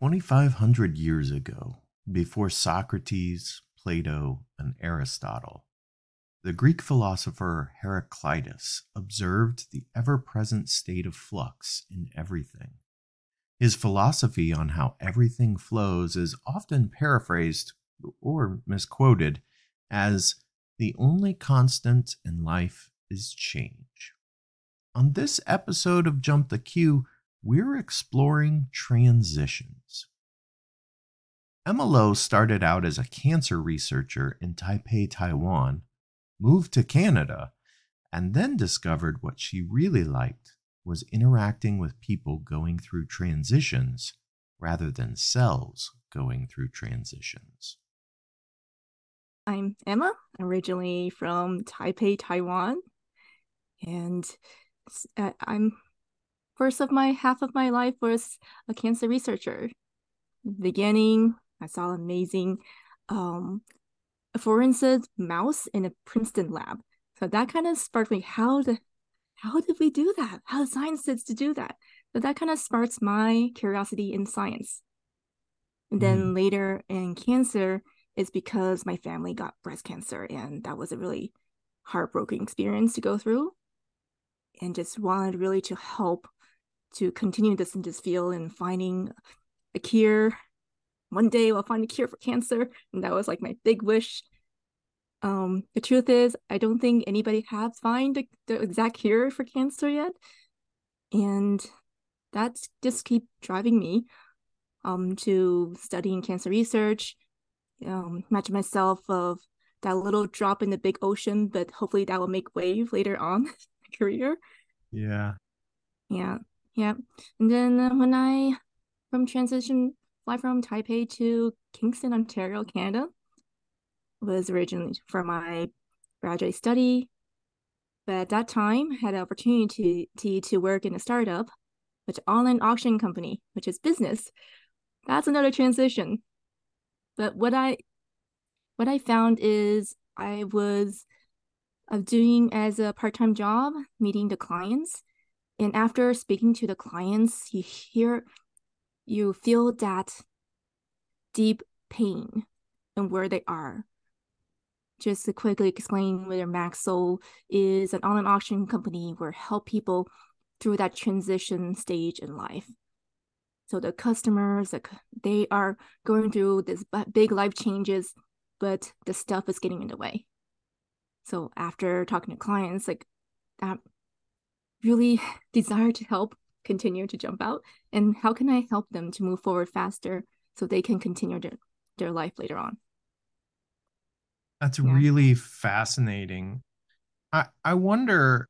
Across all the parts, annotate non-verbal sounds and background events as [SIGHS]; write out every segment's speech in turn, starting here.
2,500 years ago, before Socrates, Plato, and Aristotle, the Greek philosopher Heraclitus observed the ever present state of flux in everything. His philosophy on how everything flows is often paraphrased or misquoted as the only constant in life is change. On this episode of Jump the Queue, we're exploring transitions. Emma Lo started out as a cancer researcher in Taipei, Taiwan, moved to Canada, and then discovered what she really liked was interacting with people going through transitions rather than cells going through transitions. I'm Emma, originally from Taipei, Taiwan, and uh, I'm first of my half of my life was a cancer researcher. Beginning, I saw amazing um, forensic mouse in a Princeton lab. So that kind of sparked me. How the how did we do that? How did scientists to do that? So that kind of sparks my curiosity in science. And then mm. later in cancer, is because my family got breast cancer, and that was a really heartbroken experience to go through. And just wanted really to help to continue this in this field and finding a cure. One day we'll find a cure for cancer, and that was like my big wish. Um, the truth is, I don't think anybody has found the, the exact cure for cancer yet, and that's just keep driving me um to studying cancer research. Um, imagine myself of that little drop in the big ocean, but hopefully that will make wave later on [LAUGHS] career. Yeah. Yeah. Yeah. And then uh, when I from transition fly from Taipei to Kingston, Ontario, Canada, was originally for my graduate study. But at that time, had an opportunity to, to work in a startup, which online auction company, which is business. That's another transition. But what I what I found is I was of doing as a part-time job, meeting the clients and after speaking to the clients you hear you feel that deep pain and where they are. Just to quickly explain whether MaxSold is an online auction company where help people through that transition stage in life. So the customers like they are going through this big life changes but the stuff is getting in the way. So after talking to clients like that really [SIGHS] desire to help continue to jump out? And how can i help them to move forward faster so they can continue their, their life later on? That's yeah. really fascinating. I i wonder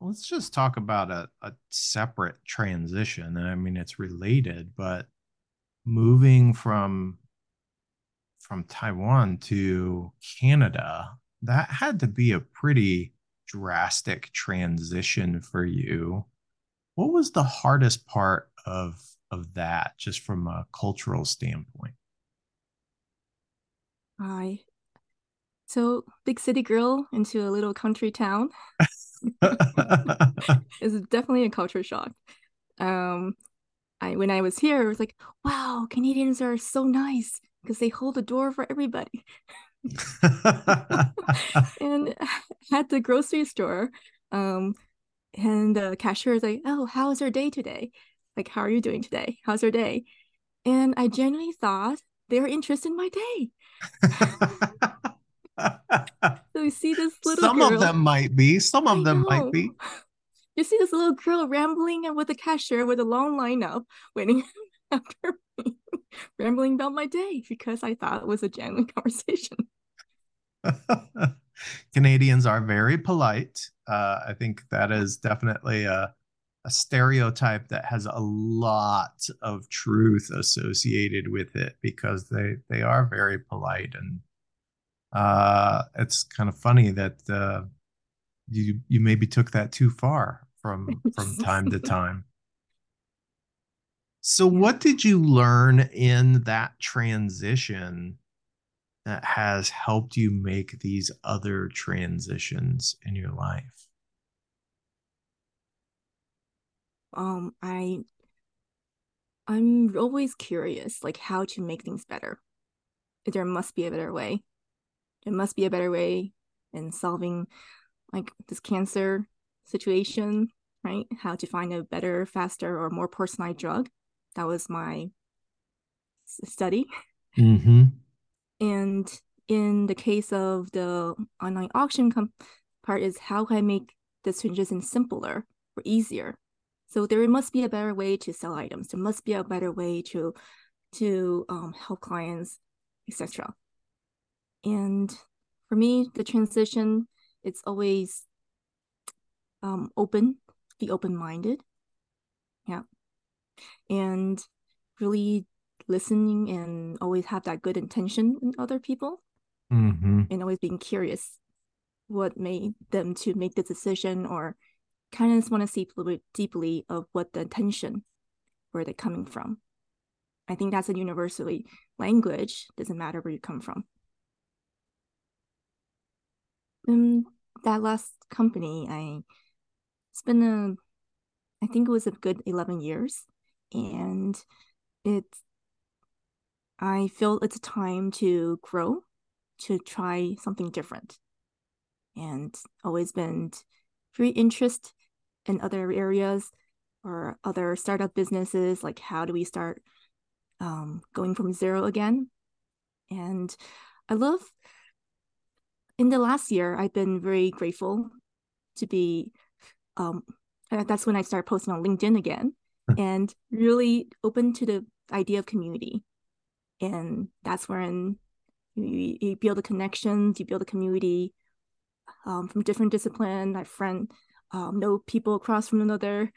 let's just talk about a, a separate transition i mean it's related but moving from from taiwan to canada that had to be a pretty drastic transition for you. What was the hardest part of of that just from a cultural standpoint? I so big city girl into a little country town [LAUGHS] [LAUGHS] is definitely a culture shock. Um I when I was here, I was like, wow, Canadians are so nice because they hold the door for everybody. [LAUGHS] and [LAUGHS] at the grocery store, um, and the cashier is like, "Oh, how's your day today? Like, how are you doing today? How's your day?" And I genuinely thought they were interested in my day. [LAUGHS] so you see this little some girl, of them might be some of I them know. might be you see this little girl rambling and with a cashier with a long lineup waiting after me rambling about my day because I thought it was a genuine conversation. [LAUGHS] Canadians are very polite. Uh, I think that is definitely a, a stereotype that has a lot of truth associated with it because they they are very polite and uh, it's kind of funny that uh, you you maybe took that too far from from [LAUGHS] time to time. So, what did you learn in that transition that has helped you make these other transitions in your life? Um, I I'm always curious, like how to make things better. There must be a better way. There must be a better way in solving like this cancer situation, right? How to find a better, faster, or more personalized drug. That was my study. Mm-hmm. And in the case of the online auction part is how can I make this transition simpler or easier? So there must be a better way to sell items. There must be a better way to to um, help clients, etc. And for me, the transition it's always um, open, be open minded, yeah, and really listening and always have that good intention in other people Mm-hmm. and always being curious what made them to make the decision or kind of just want to see a little bit deeply of what the intention where they're coming from i think that's a universally language doesn't matter where you come from um that last company i it's been a i think it was a good 11 years and it's i feel it's time to grow to try something different and always been very interested in other areas or other startup businesses like how do we start um, going from zero again? And i love in the last year i've been very grateful to be um, that's when i started posting on linkedin again [LAUGHS] and really open to the idea of community and that's when you, you build the connections, you build a community um, from different discipline. I friend um, know people across from another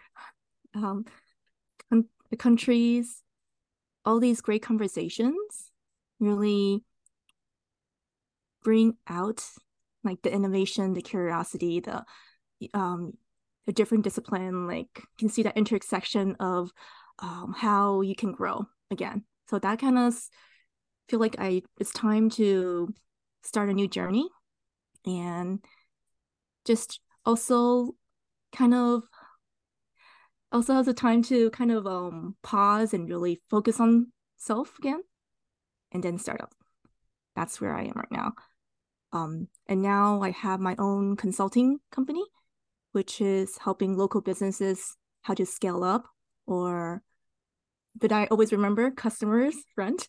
um, con- countries. All these great conversations really bring out like the innovation, the curiosity, the um, the different discipline. Like you can see that intersection of um, how you can grow again. So that kind of feel like I it's time to start a new journey and just also kind of also has a time to kind of um pause and really focus on self again and then start up. That's where I am right now. Um and now I have my own consulting company which is helping local businesses how to scale up or but I always remember customers front.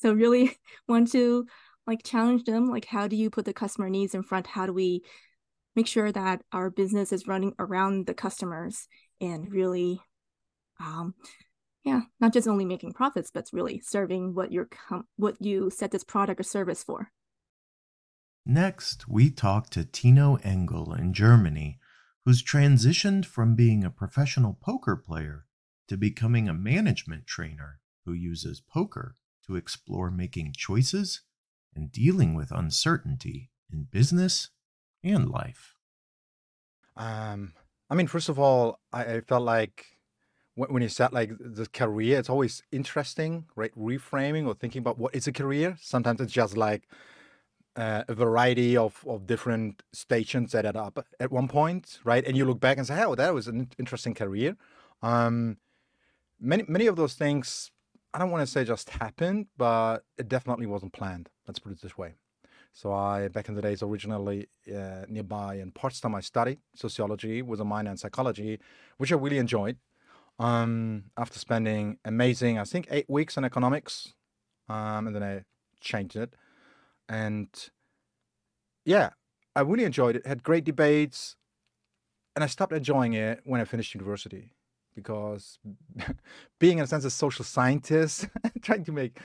So really [LAUGHS] want to like challenge them like how do you put the customer needs in front? How do we make sure that our business is running around the customers and really um yeah not just only making profits but really serving what your com- what you set this product or service for. Next, we talk to Tino Engel in Germany, who's transitioned from being a professional poker player to becoming a management trainer who uses poker to explore making choices and dealing with uncertainty in business and life. Um, I mean, first of all, I, I felt like when, you said like the career, it's always interesting, right? Reframing or thinking about what is a career. Sometimes it's just like uh, a variety of, of different stations that add up at one point, right? And you look back and say, "Oh, that was an interesting career." Um, many many of those things, I don't want to say just happened, but it definitely wasn't planned. Let's put it this way. So I, back in the days, originally uh, nearby in Potsdam, I studied sociology with a minor in psychology, which I really enjoyed. Um, after spending amazing, I think, eight weeks in economics, um, and then I changed it. And yeah, I really enjoyed it. Had great debates, and I stopped enjoying it when I finished university because [LAUGHS] being in a sense a social scientist [LAUGHS] trying to make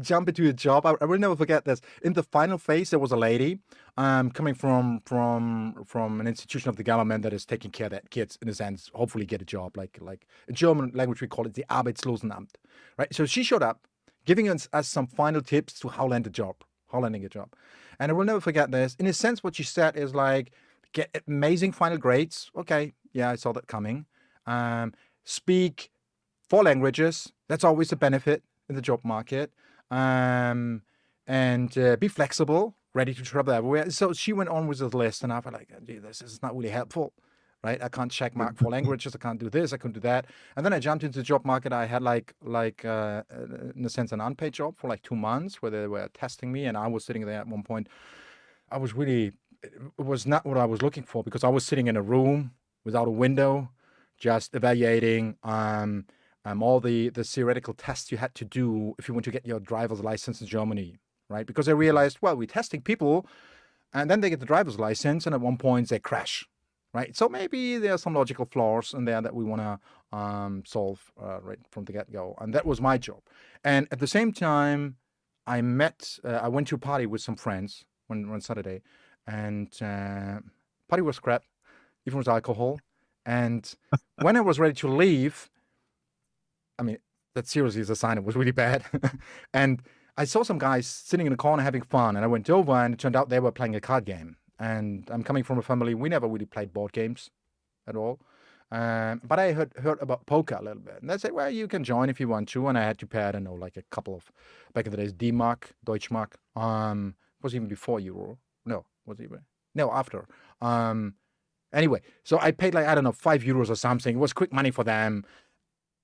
jump into a job I, I, will never forget this. In the final phase there was a lady um, coming from from from an institution of the government that is taking care that kids in a sense hopefully get a job like like in german language we call it the arbeitslosenamt right? So she showed up giving us, us some final tips to how land a job how landing a job. And i will never forget this. In a sense what she said is like get amazing final grades. Okay yeah i saw that coming. Um, speak four languages. That's always a benefit in the job market. Um, and uh, be flexible, ready to travel everywhere. So she went on with the list, and I felt like, this is not really helpful. right? I can't check mark four languages. I can't do this. I couldn't do that. And then I jumped into the job market. I had like like uh, in a sense an unpaid job for like two months where they were testing me, and I was sitting there at one point. I was really it was not what I was looking for because I was sitting in a room without a window, just evaluating um, um, all the the theoretical tests you had to do if you want to get your driver's license in Germany, right? Because I realized, well, we're testing people, and then they get the driver's license, and at one point they crash right? So maybe there are some logical flaws in there that we want to um, solve uh, right from the get go, and that was my job. And at the same time, I met, uh, I went to a party with some friends one one Saturday, and uh, party was crap, even with alcohol. And when I was ready to leave, I mean, that seriously is a sign it was really bad. [LAUGHS] and I saw some guys sitting in a corner having fun, and I went over, and it turned out they were playing a card game and I'm coming from a family we never really played board games at all. Um, but I heard heard about poker a little bit, and they said, "Well, you can join if you want to." And I had to pay, I don't know, like a couple of back in the days, D mark, Deutschmark. Um, was even before euro. No, was even no after. Um, anyway, so I paid like I don't know five euros or something. It was quick money for them,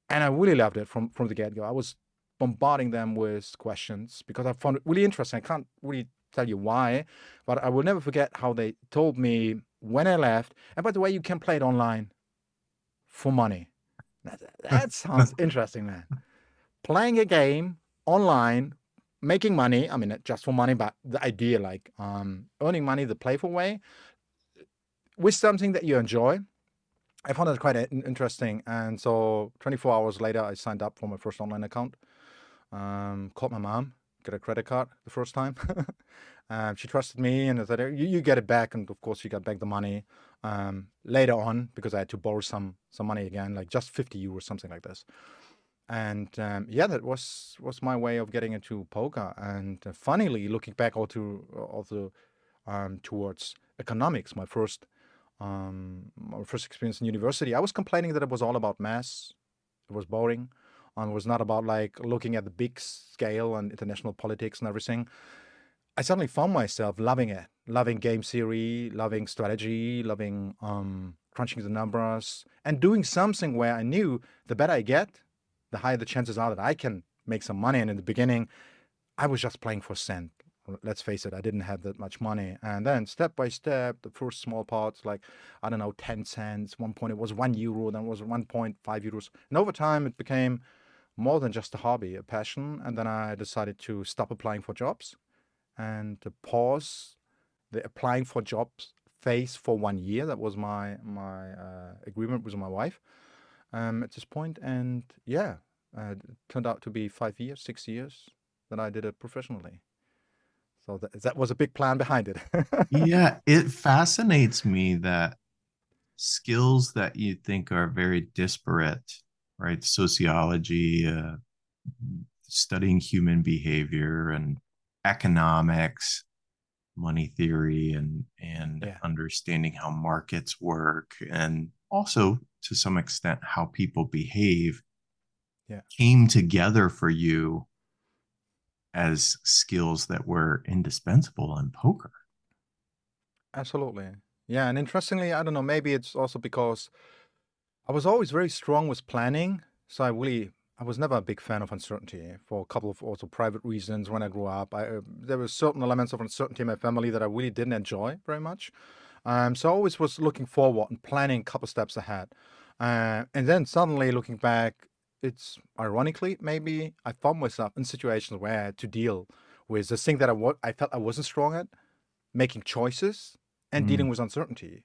and I really loved it from from the get go. I was bombarding them with questions because I found it really interesting. I can't really tell you why, but I will never forget how they told me when I left. And by the way, you can play it online for money. That, that [LAUGHS] sounds interesting, man. Playing a game online, making money. I mean, not just for money, but the idea like um, earning money the playful way with something that you enjoy. I found it quite interesting. And so 24 hours later, I signed up for my first online account. Um, called my mom get a credit card the first time. um, [LAUGHS] she trusted me and I said, you, you get it back. And of course, she got back the money um, later on because I had to borrow some some money again, like just 50 euros, something like this. And um, yeah, that was was my way of getting into poker. And uh, funnily, looking back also also um, towards economics, my first um, my first experience in university, I was complaining that it was all about math. It was boring and was not about like looking at the big scale and international politics and everything. I suddenly found myself loving it, loving game theory, loving strategy, loving um, crunching the numbers, and doing something where I knew the better I get, the higher the chances are that I can make some money. And in the beginning, I was just playing for cent. Let's face it, I didn't have that much money. And then step by step, the first small parts, like, I don't know, 10 cents. One point it was one euro, then it was 1.5 euros. And over time, it became more than just a hobby, a passion. And then I decided to stop applying for jobs and to pause the applying for jobs phase for one year. That was my my uh, agreement with my wife um, at this point. And yeah, uh, it turned out to be five years, six years that I did it professionally. So that, that was a big plan behind it. [LAUGHS] yeah, it fascinates me that skills that you think are very disparate right? Sociology, uh, studying human behavior and economics, money theory, and and yeah. understanding how markets work, and also to some extent how people behave, yeah. came together for you as skills that were indispensable in poker. Absolutely. Yeah. And interestingly, I don't know, maybe it's also because I was always very strong with planning, so I really I was never a big fan of uncertainty for a couple of also private reasons. When I grew up, I, uh, there were certain elements of uncertainty in my family that I really didn't enjoy very much. Um, so I always was looking forward and planning a couple steps ahead. Uh, and then suddenly looking back, it's ironically maybe I found myself in situations where I had to deal with the thing that I, wa- I felt I wasn't strong at, making choices and mm. dealing with uncertainty,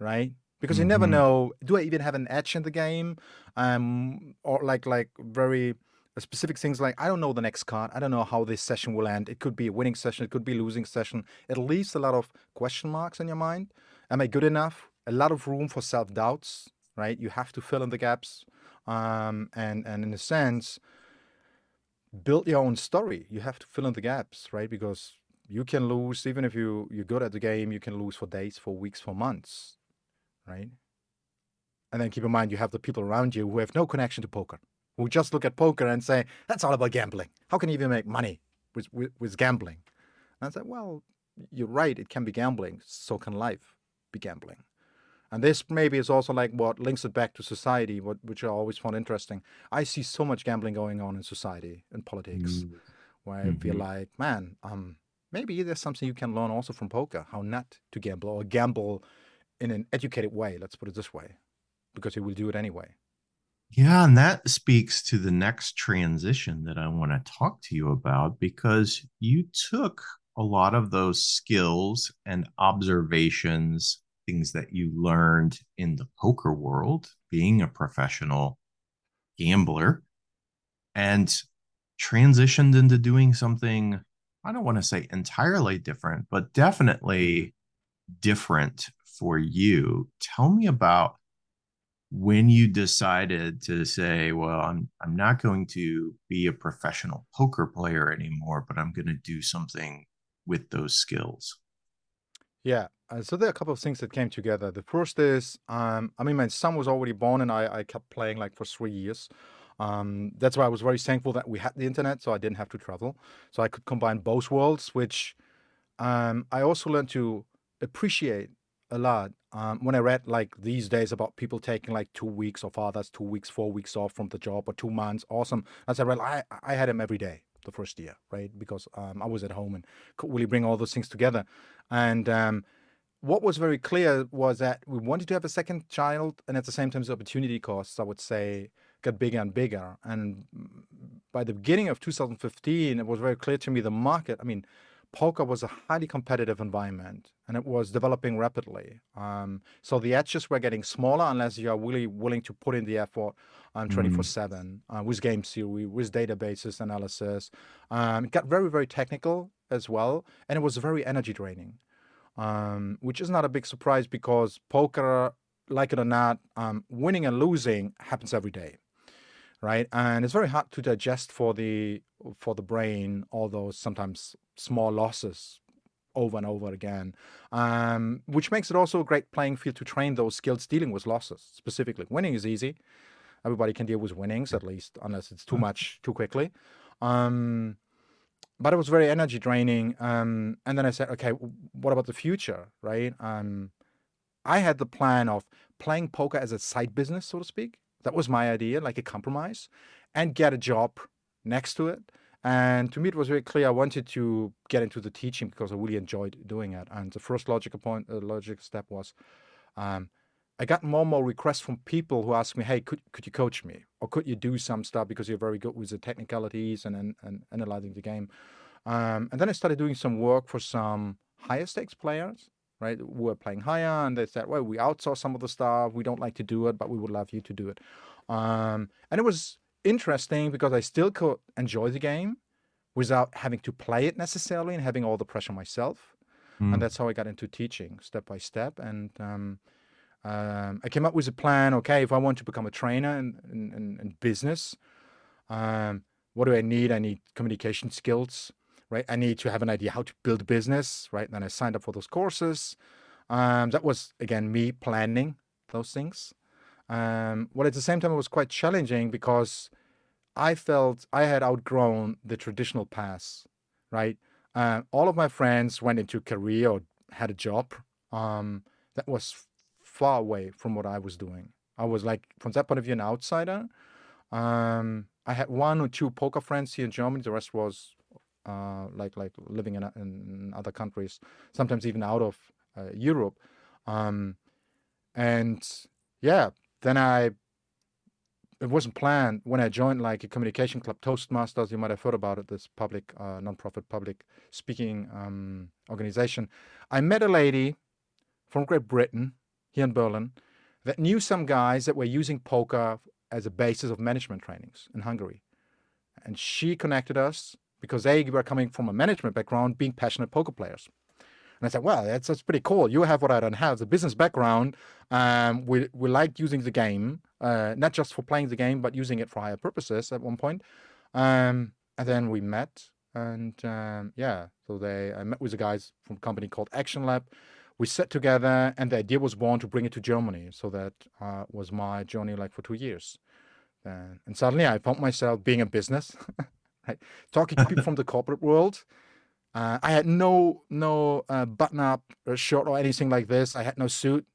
right? because you never mm-hmm. know do i even have an edge in the game um or like like very specific things like i don't know the next card i don't know how this session will end it could be a winning session it could be a losing session it leaves a lot of question marks in your mind am i good enough a lot of room for self-doubts right you have to fill in the gaps um and and in a sense build your own story you have to fill in the gaps right because you can lose even if you you're good at the game you can lose for days for weeks for months right? And then keep in mind you have the people around you who have no connection to poker, who just look at poker and say, that's all about gambling. How can you even make money with, with, with gambling? And I said, well, you're right, it can be gambling. So can life be gambling. And this maybe is also like what links it back to society, what, which I always found interesting. I see so much gambling going on in society and politics, mm. where I feel mm-hmm. like, man, um, maybe there's something you can learn also from poker, how not to gamble or gamble in an educated way. Let's put it this way, because you will do it anyway. Yeah, and that speaks to the next transition that I want to talk to you about because you took a lot of those skills and observations, things that you learned in the poker world, being a professional gambler, and transitioned into doing something, I don't want to say entirely different, but definitely different for you. Tell me about when you decided to say, well, I'm I'm not going to be a professional poker player anymore, but I'm going to do something with those skills? Yeah, uh, so there are a couple of things that came together. The first is, um, I mean, my son was already born, and I, I kept playing like for three years. Um, that's why I was very thankful that we had the internet, so I didn't have to travel, so I could combine both worlds. Which um, I also learned to appreciate a lot um, when I read like these days about people taking like two weeks or fathers two weeks, four weeks off from the job or two months. Awesome. As I read, I I had him every day the first year, right? Because um, I was at home and could really bring all those things together. And um, what was very clear was that we wanted to have a second child, and at the same time, the opportunity costs, I would say, got bigger and bigger. And by the beginning of 2015, it was very clear to me the market. I mean, poker was a highly competitive environment and it was developing rapidly. Um, so the edges were getting smaller unless you are really willing to put in the effort um, 24 mm. 7 uh, with game theory, with databases analysis. Um, it got very, very technical as well. And it was very energy draining, um, which is not a big surprise because poker, like it or not, um, winning and losing happens every day right? And it's very hard to digest for the for the brain all those sometimes small losses over and over again, um, which makes it also a great playing field to train those skills dealing with losses. Specifically, winning is easy; everybody can deal with winnings at least, unless it's too much too quickly. Um, but it was very energy draining. Um, and then I said, okay, what about the future, right? Um, I had the plan of playing poker as a side business, so to speak. That was my idea, like a compromise, and get a job next to it. And to me, it was very clear I wanted to get into the teaching because I really enjoyed doing it. And the first logical point, uh, logical step was, um, I got more and more requests from people who asked me, "Hey, could could you coach me, or could you do some stuff because you're very good with the technicalities and and, and analyzing the game?" Um, and then I started doing some work for some higher stakes players, right? We were playing higher, and they said, "Well, we outsource some of the stuff. We don't like to do it, but we would love you to do it." Um, and it was interesting because I still could enjoy the game without having to play it necessarily and having all the pressure myself. Mm. And that's how I got into teaching step by step. And um, um, I came up with a plan. Okay, if I want to become a trainer in, in, in business, um, what do I need? I need communication skills right? I need to have an idea how to build a business, right? Then I signed up for those courses. Um, that was again me planning those things. Um, well, at the same time, it was quite challenging because I felt I had outgrown the traditional paths, right? Uh, all of my friends went into career or had a job um, that was far away from what I was doing. I was like, from that point of view, an outsider. Um, I had one or two poker friends here in Germany. The rest was uh, like like living in, in other countries, sometimes even out of uh, Europe. Um, and yeah, then I it wasn't planned when I joined like a communication club, Toastmasters. You might have heard about it. This public, uh, non-profit public speaking um, organization. I met a lady from Great Britain here in Berlin that knew some guys that were using poker as a basis of management trainings in Hungary, and she connected us because they were coming from a management background, being passionate poker players. And I said, well, that's, that's pretty cool. You have what I don't have, the business background. Um, we, we like using the game, uh, not just for playing the game, but using it for higher purposes at one point. Um, and then we met and um, yeah, so they, I met with the guys from a company called Action Lab. We sat together and the idea was born to bring it to Germany. So that uh, was my journey like for two years. Uh, and suddenly I found myself being a business [LAUGHS] right? Talking to people from the corporate world. Uh, I had no no uh, button up shirt or anything like this. I had no suit,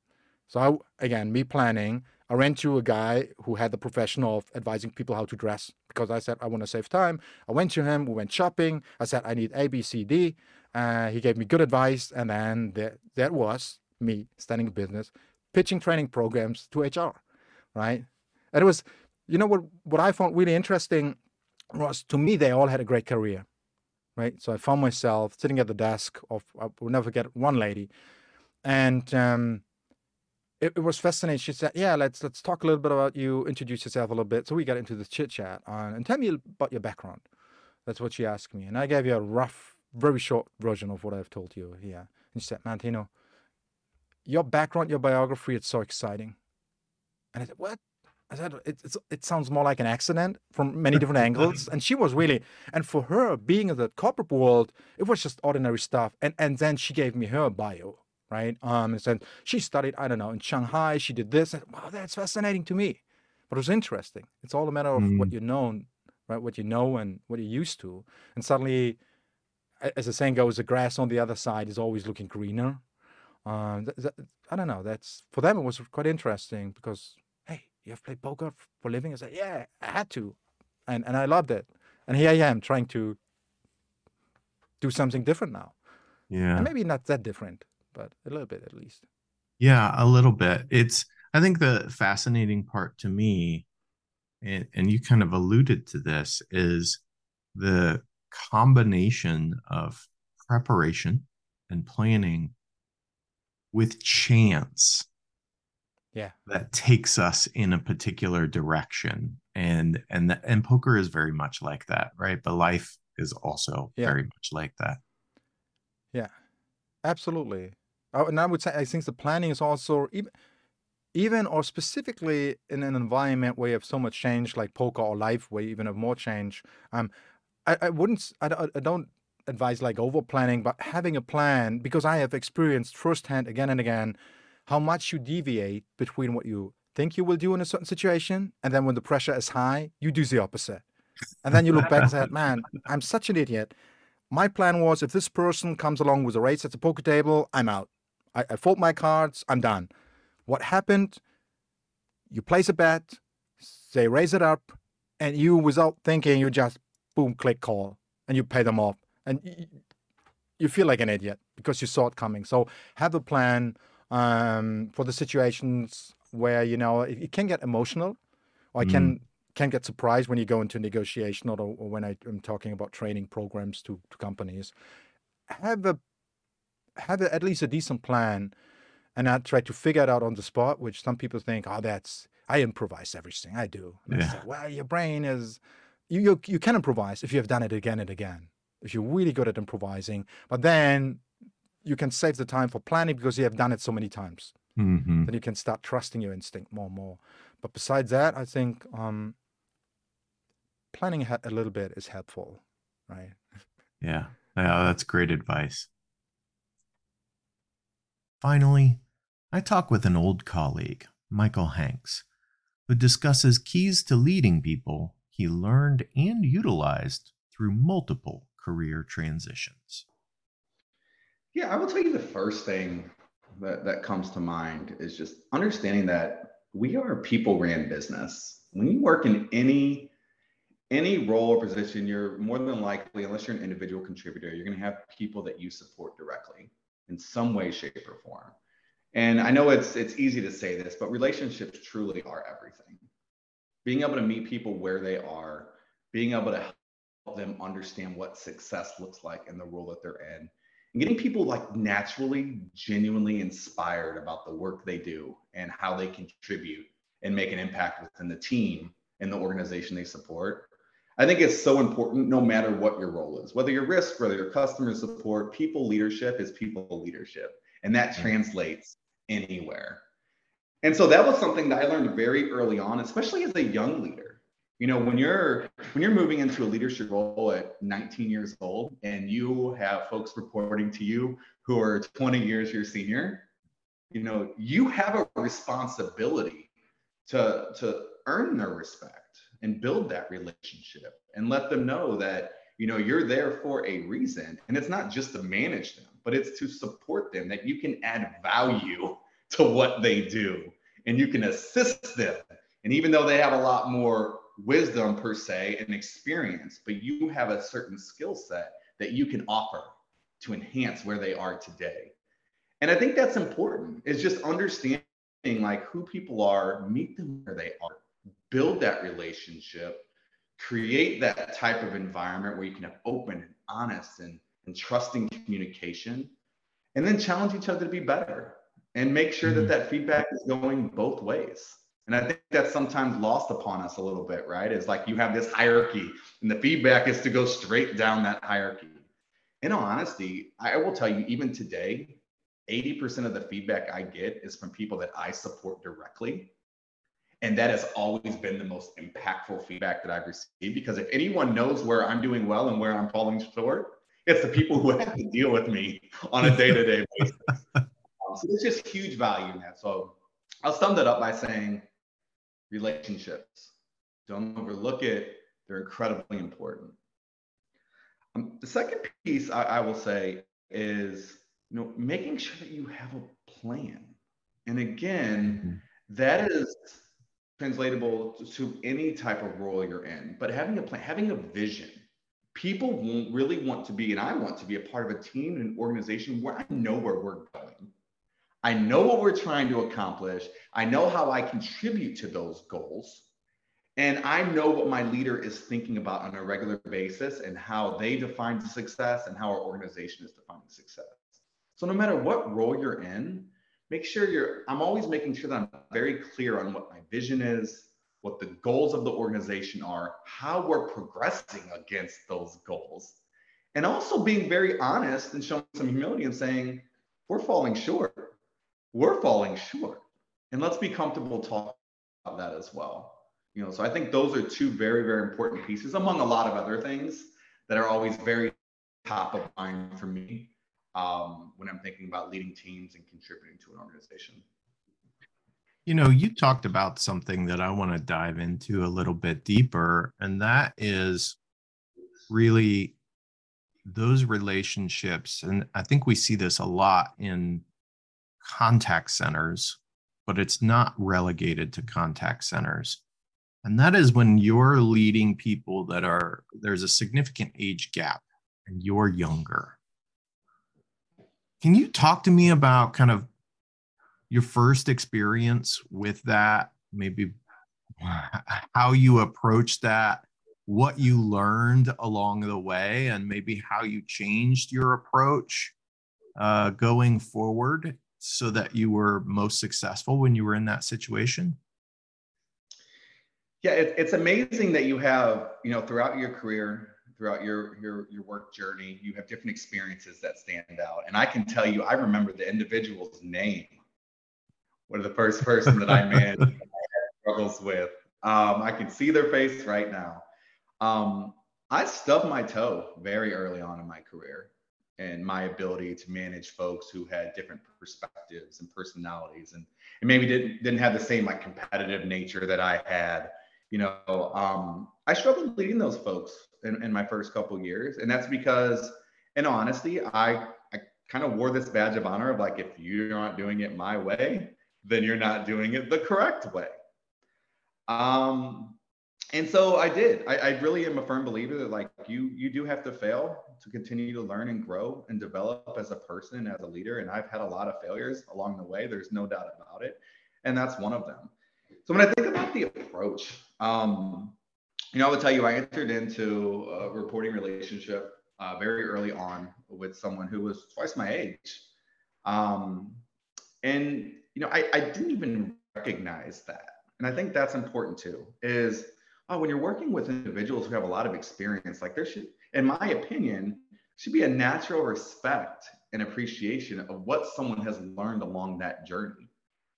So I, again, me planning, I ran to a guy who had the profession of advising people how to dress because I said I want to save time. I went to him. We went shopping. I said I need A, B, C, D. Uh, he gave me good advice, and then that that was me standing in business, pitching training programs to HR, right? And it was, you know, what what I found really interesting was to me they all had a great career, right? So I found myself sitting at the desk of I will never forget one lady, and um, it, it, was fascinating. She said, "Yeah, let's let's talk a little bit about you. Introduce yourself a little bit." So we got into this chit chat and tell me about your background. That's what she asked me, and I gave you a rough, very short version of what I've told you here. And she said, "Mantino, your background, your biography, it's so exciting." And I said, "What?" I said, it, it sounds more like an accident from many different [LAUGHS] angles. And she was really, and for her, being in the corporate world, it was just ordinary stuff. And and then she gave me her bio, right? Um, and said she studied, I don't know, in Shanghai. She did this. And, wow, that's fascinating to me. But it was interesting. It's all a matter of mm. what you know, right? What you know and what you're used to. And suddenly, as the saying goes, the grass on the other side is always looking greener. Um, th- th- I don't know. That's for them. It was quite interesting because hey, you have played poker for a living. I said, yeah, I had to, and and I loved it. And here I am trying to do something different now. Yeah, and maybe not that different, but a little bit at least. Yeah, a little bit. It's I think the fascinating part to me, and, and you kind of alluded to this, is the combination of preparation and planning with chance yeah. that takes us in a particular direction. And and and poker is very much like that right? But life is also yeah. very much like that. Yeah. Absolutely. Oh, and i would say i think the planning is also even even or specifically in an environment where you have so much change like poker or life where you even have more change um i, I wouldn't I, I don't advise like over planning but having a plan because i have experienced firsthand again and again how much you deviate between what you think you will do in a certain situation and then when the pressure is high you do the opposite. And then you look back and say man i'm such an idiot. My plan was if this person comes along with a race at the poker table i'm out. I, I fold my cards i'm done. What happened? You place a bet they raise it up and you without thinking you just boom click call and you pay them off and you, feel like an idiot because you saw it coming so have a plan um, for the situations where you know it, it can get emotional, or I can mm. can get surprised when you go into negotiation, or, or when I, am talking about training programs to, to companies. Have a have a, at least a decent plan, and not try to figure it out on the spot. Which some people think, oh, that's I improvise everything. I do. And yeah. I say, well, your brain is you, you you can improvise if you have done it again and again. If you're really good at improvising, but then you can save the time for planning because you have done it so many times. Mm-hmm. Then you can start trusting your instinct more and more. But besides that, I think um, planning a little bit is helpful, right? Yeah, yeah, that's great advice. Finally, I talk with an old colleague, Michael Hanks, who discusses keys to leading people he learned and utilized through multiple career transitions. Yeah, I will tell you the first thing that, that comes to mind is just understanding that we are a people ran business. When you work in any any role or position, you're more than likely, unless you're an individual contributor, you're going to have people that you support directly in some way, shape, or form. And I know it's it's easy to say this, but relationships truly are everything. Being able to meet people where they are, being able to help them understand what success looks like in the role that they're in, and getting people like naturally, genuinely inspired about the work they do and how they contribute and make an impact within the team and the organization they support. I think it's so important no matter what your role is, whether you're risk, whether you're customer support, people leadership is people leadership. And that mm. translates anywhere. And so that was something that I learned very early on, especially as a young leader. You know when you're when you're moving into a leadership role at 19 years old and you have folks reporting to you who are 20 years your senior you know you have a responsibility to to earn their respect and build that relationship and let them know that you know you're there for a reason. And it's not just to manage them but it's to support them that you can add value to what they do and you can assist them. And even though they have a lot more wisdom per se and experience, but you have a certain skill set that you can offer to enhance where they are today. And I think that's important is just understanding like who people are, meet them where they are, build that relationship, create that type of environment where you can have open and honest and, and trusting communication, and then challenge each other to be better and make sure that mm-hmm. that feedback is going both ways. And I think that's sometimes lost upon us a little bit, right? It's like you have this hierarchy, and the feedback is to go straight down that hierarchy. In all honesty, I will tell you, even today, 80% of the feedback I get is from people that I support directly. And that has always been the most impactful feedback that I've received because if anyone knows where I'm doing well and where I'm falling short, it's the people who [LAUGHS] have to deal with me on a day to day basis. So there's just huge value in that. So I'll sum that up by saying relationships. Don't overlook it, they're incredibly important. Um, the second piece I, I will say is you know making sure that you have a plan. And again, mm-hmm. that is translatable to any type of role you're in, but having a plan, having a vision. People won't really want to be, and I want to be a part of a team and an organization where I know where we're going. I know what we're trying to accomplish. I know how I contribute to those goals. And I know what my leader is thinking about on a regular basis and how they define success and how our organization is defining success. So no matter what role you're in, make sure you're, I'm always making sure that I'm very clear on what my vision is, what the goals of the organization are, how we're progressing against those goals. And also being very honest and showing some humility and saying, we're falling short we're falling short. And let's be comfortable talking about that as well. You know, so I think those are two very, very important pieces among a lot of other things that are always very top of mind for me um, when I'm thinking about leading teams and contributing to an organization. You know, you talked about something that I want to dive into a little bit deeper, and that is really those relationships. And I think we see this a lot in contact centers, but it's not relegated to contact centers. And that is when you're leading people that are, there's a significant age gap and you're younger. Can you talk to me about kind of your first experience with that? Maybe [LAUGHS] how you approached that, what you learned along the way, and maybe how you changed your approach uh, going forward so that you were most successful when you were in that situation? Yeah, it, it's amazing that you have, you know, throughout your career, throughout your your your work journey, you have different experiences that stand out. And I can tell you, I remember the individual's name. One of the first person that I [LAUGHS] managed I struggles with. Um, I can see their face right now. Um, I stubbed my toe very early on in my career and my ability to manage folks who had different perspectives and personalities and, and maybe didn't didn't have the same like competitive nature that I had. You know, um, I struggled leading those folks in, in my first couple years, and that's because, in honesty, I I kind of wore this badge of honor of like if you're not doing it my way, then you're not doing it the correct way. Um, and so I did. I, I, really am a firm believer that like you you do have to fail to continue to learn and grow and develop as a person as a leader. And I've had a lot of failures along the way. There's no doubt about it, and that's one of them. So when I think about the approach, um, you know, I would tell you I entered into a reporting relationship uh, very early on with someone who was twice my age, um, and you know I, I didn't even recognize that, and I think that's important too. Is oh, when you're working with individuals who have a lot of experience, like there should, in my opinion, should be a natural respect and appreciation of what someone has learned along that journey.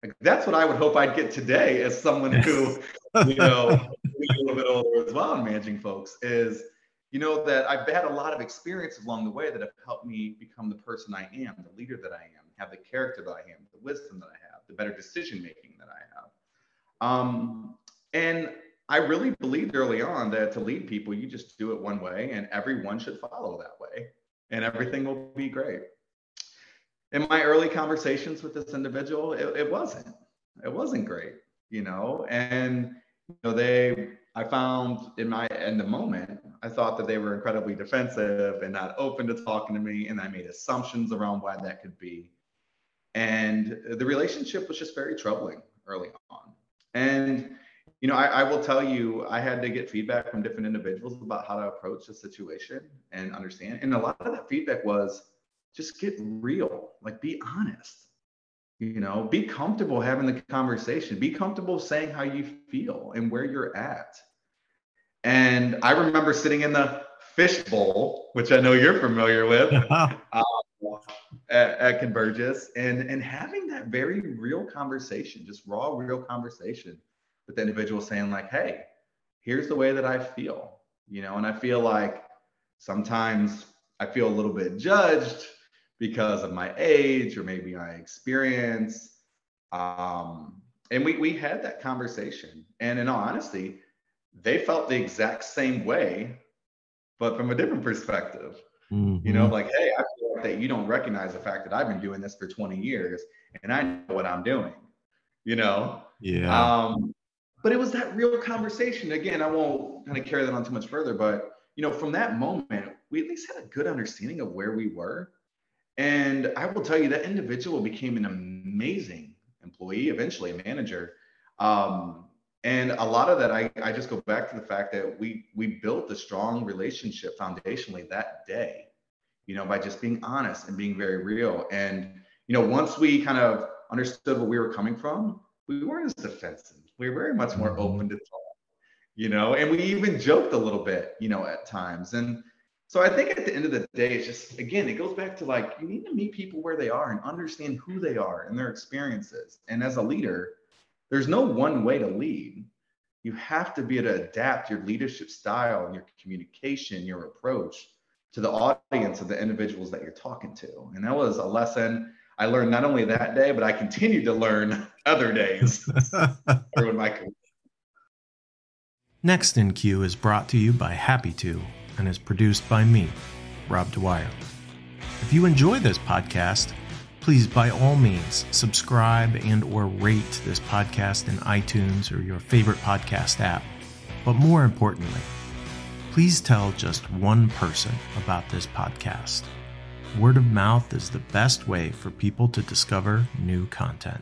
Like that's what I would hope I'd get today as someone who, [LAUGHS] you know, a little bit older as well in managing folks is, you know, that I've had a lot of experiences along the way that have helped me become the person I am, the leader that I am, have the character that I am, the wisdom that I have, the better decision making that I have. Um, and I really believed early on that to lead people, you just do it one way and everyone should follow that way and everything will be great. in my early conversations with this individual, it, it wasn't. It wasn't great, you know. And you know, they I found in my in the moment, I thought that they were incredibly defensive and not open to talking to me, and I made assumptions around why that could be. And the relationship was just very troubling early on. And you know, I, I, will tell you, I had to get feedback from different individuals about how to approach the situation and understand. And a lot of that feedback was just get real, like be honest, you know, be comfortable having the conversation, be comfortable saying how you feel and where you're at. And I remember sitting in the fishbowl, which I know you're familiar with. [LAUGHS] uh, at, at Convergys and and having that very real conversation, just raw, real conversation with the individual saying like, hey, here's the way that I feel, you know, and I feel like sometimes I feel a little bit judged because of my age or maybe my experience. Um, and we we had that conversation, and in all honesty, they felt the exact same way, but from a different perspective. Mm-hmm. You know, mm-hmm. like, hey, I feel like that you don't recognize the fact that I've been doing this for 20 years and I know what I'm doing, you know? Yeah. Um, but it was that real conversation. Again, I won't kind of carry that on too much further, but you know, from that moment, we at least had a good understanding of where we were. And I will tell you that individual became an amazing employee, eventually a manager. Um, and a lot of that I, I just go back to the fact that we we built a strong relationship foundationally that day you know by just being honest and being very real and you know once we kind of understood where we were coming from we weren't as defensive were very much more open to talk you know and we even joked a little bit you know at times and so i think at the end of the day it's just again it goes back to like you need to meet people where they are and understand who they are and their experiences and as a leader there's no one way to lead. You have to be able to adapt your leadership style and your communication, your approach to the audience of the individuals that you're talking to. And that was a lesson I learned not only that day, but I continued to learn other days [LAUGHS] through my career. Next in Queue is brought to you by Happitu and is produced by me, Rob Dwyer. If you enjoy this podcast, please by all means subscribe and or rate this podcast in itunes or your favorite podcast app but more importantly please tell just one person about this podcast word of mouth is the best way for people to discover new content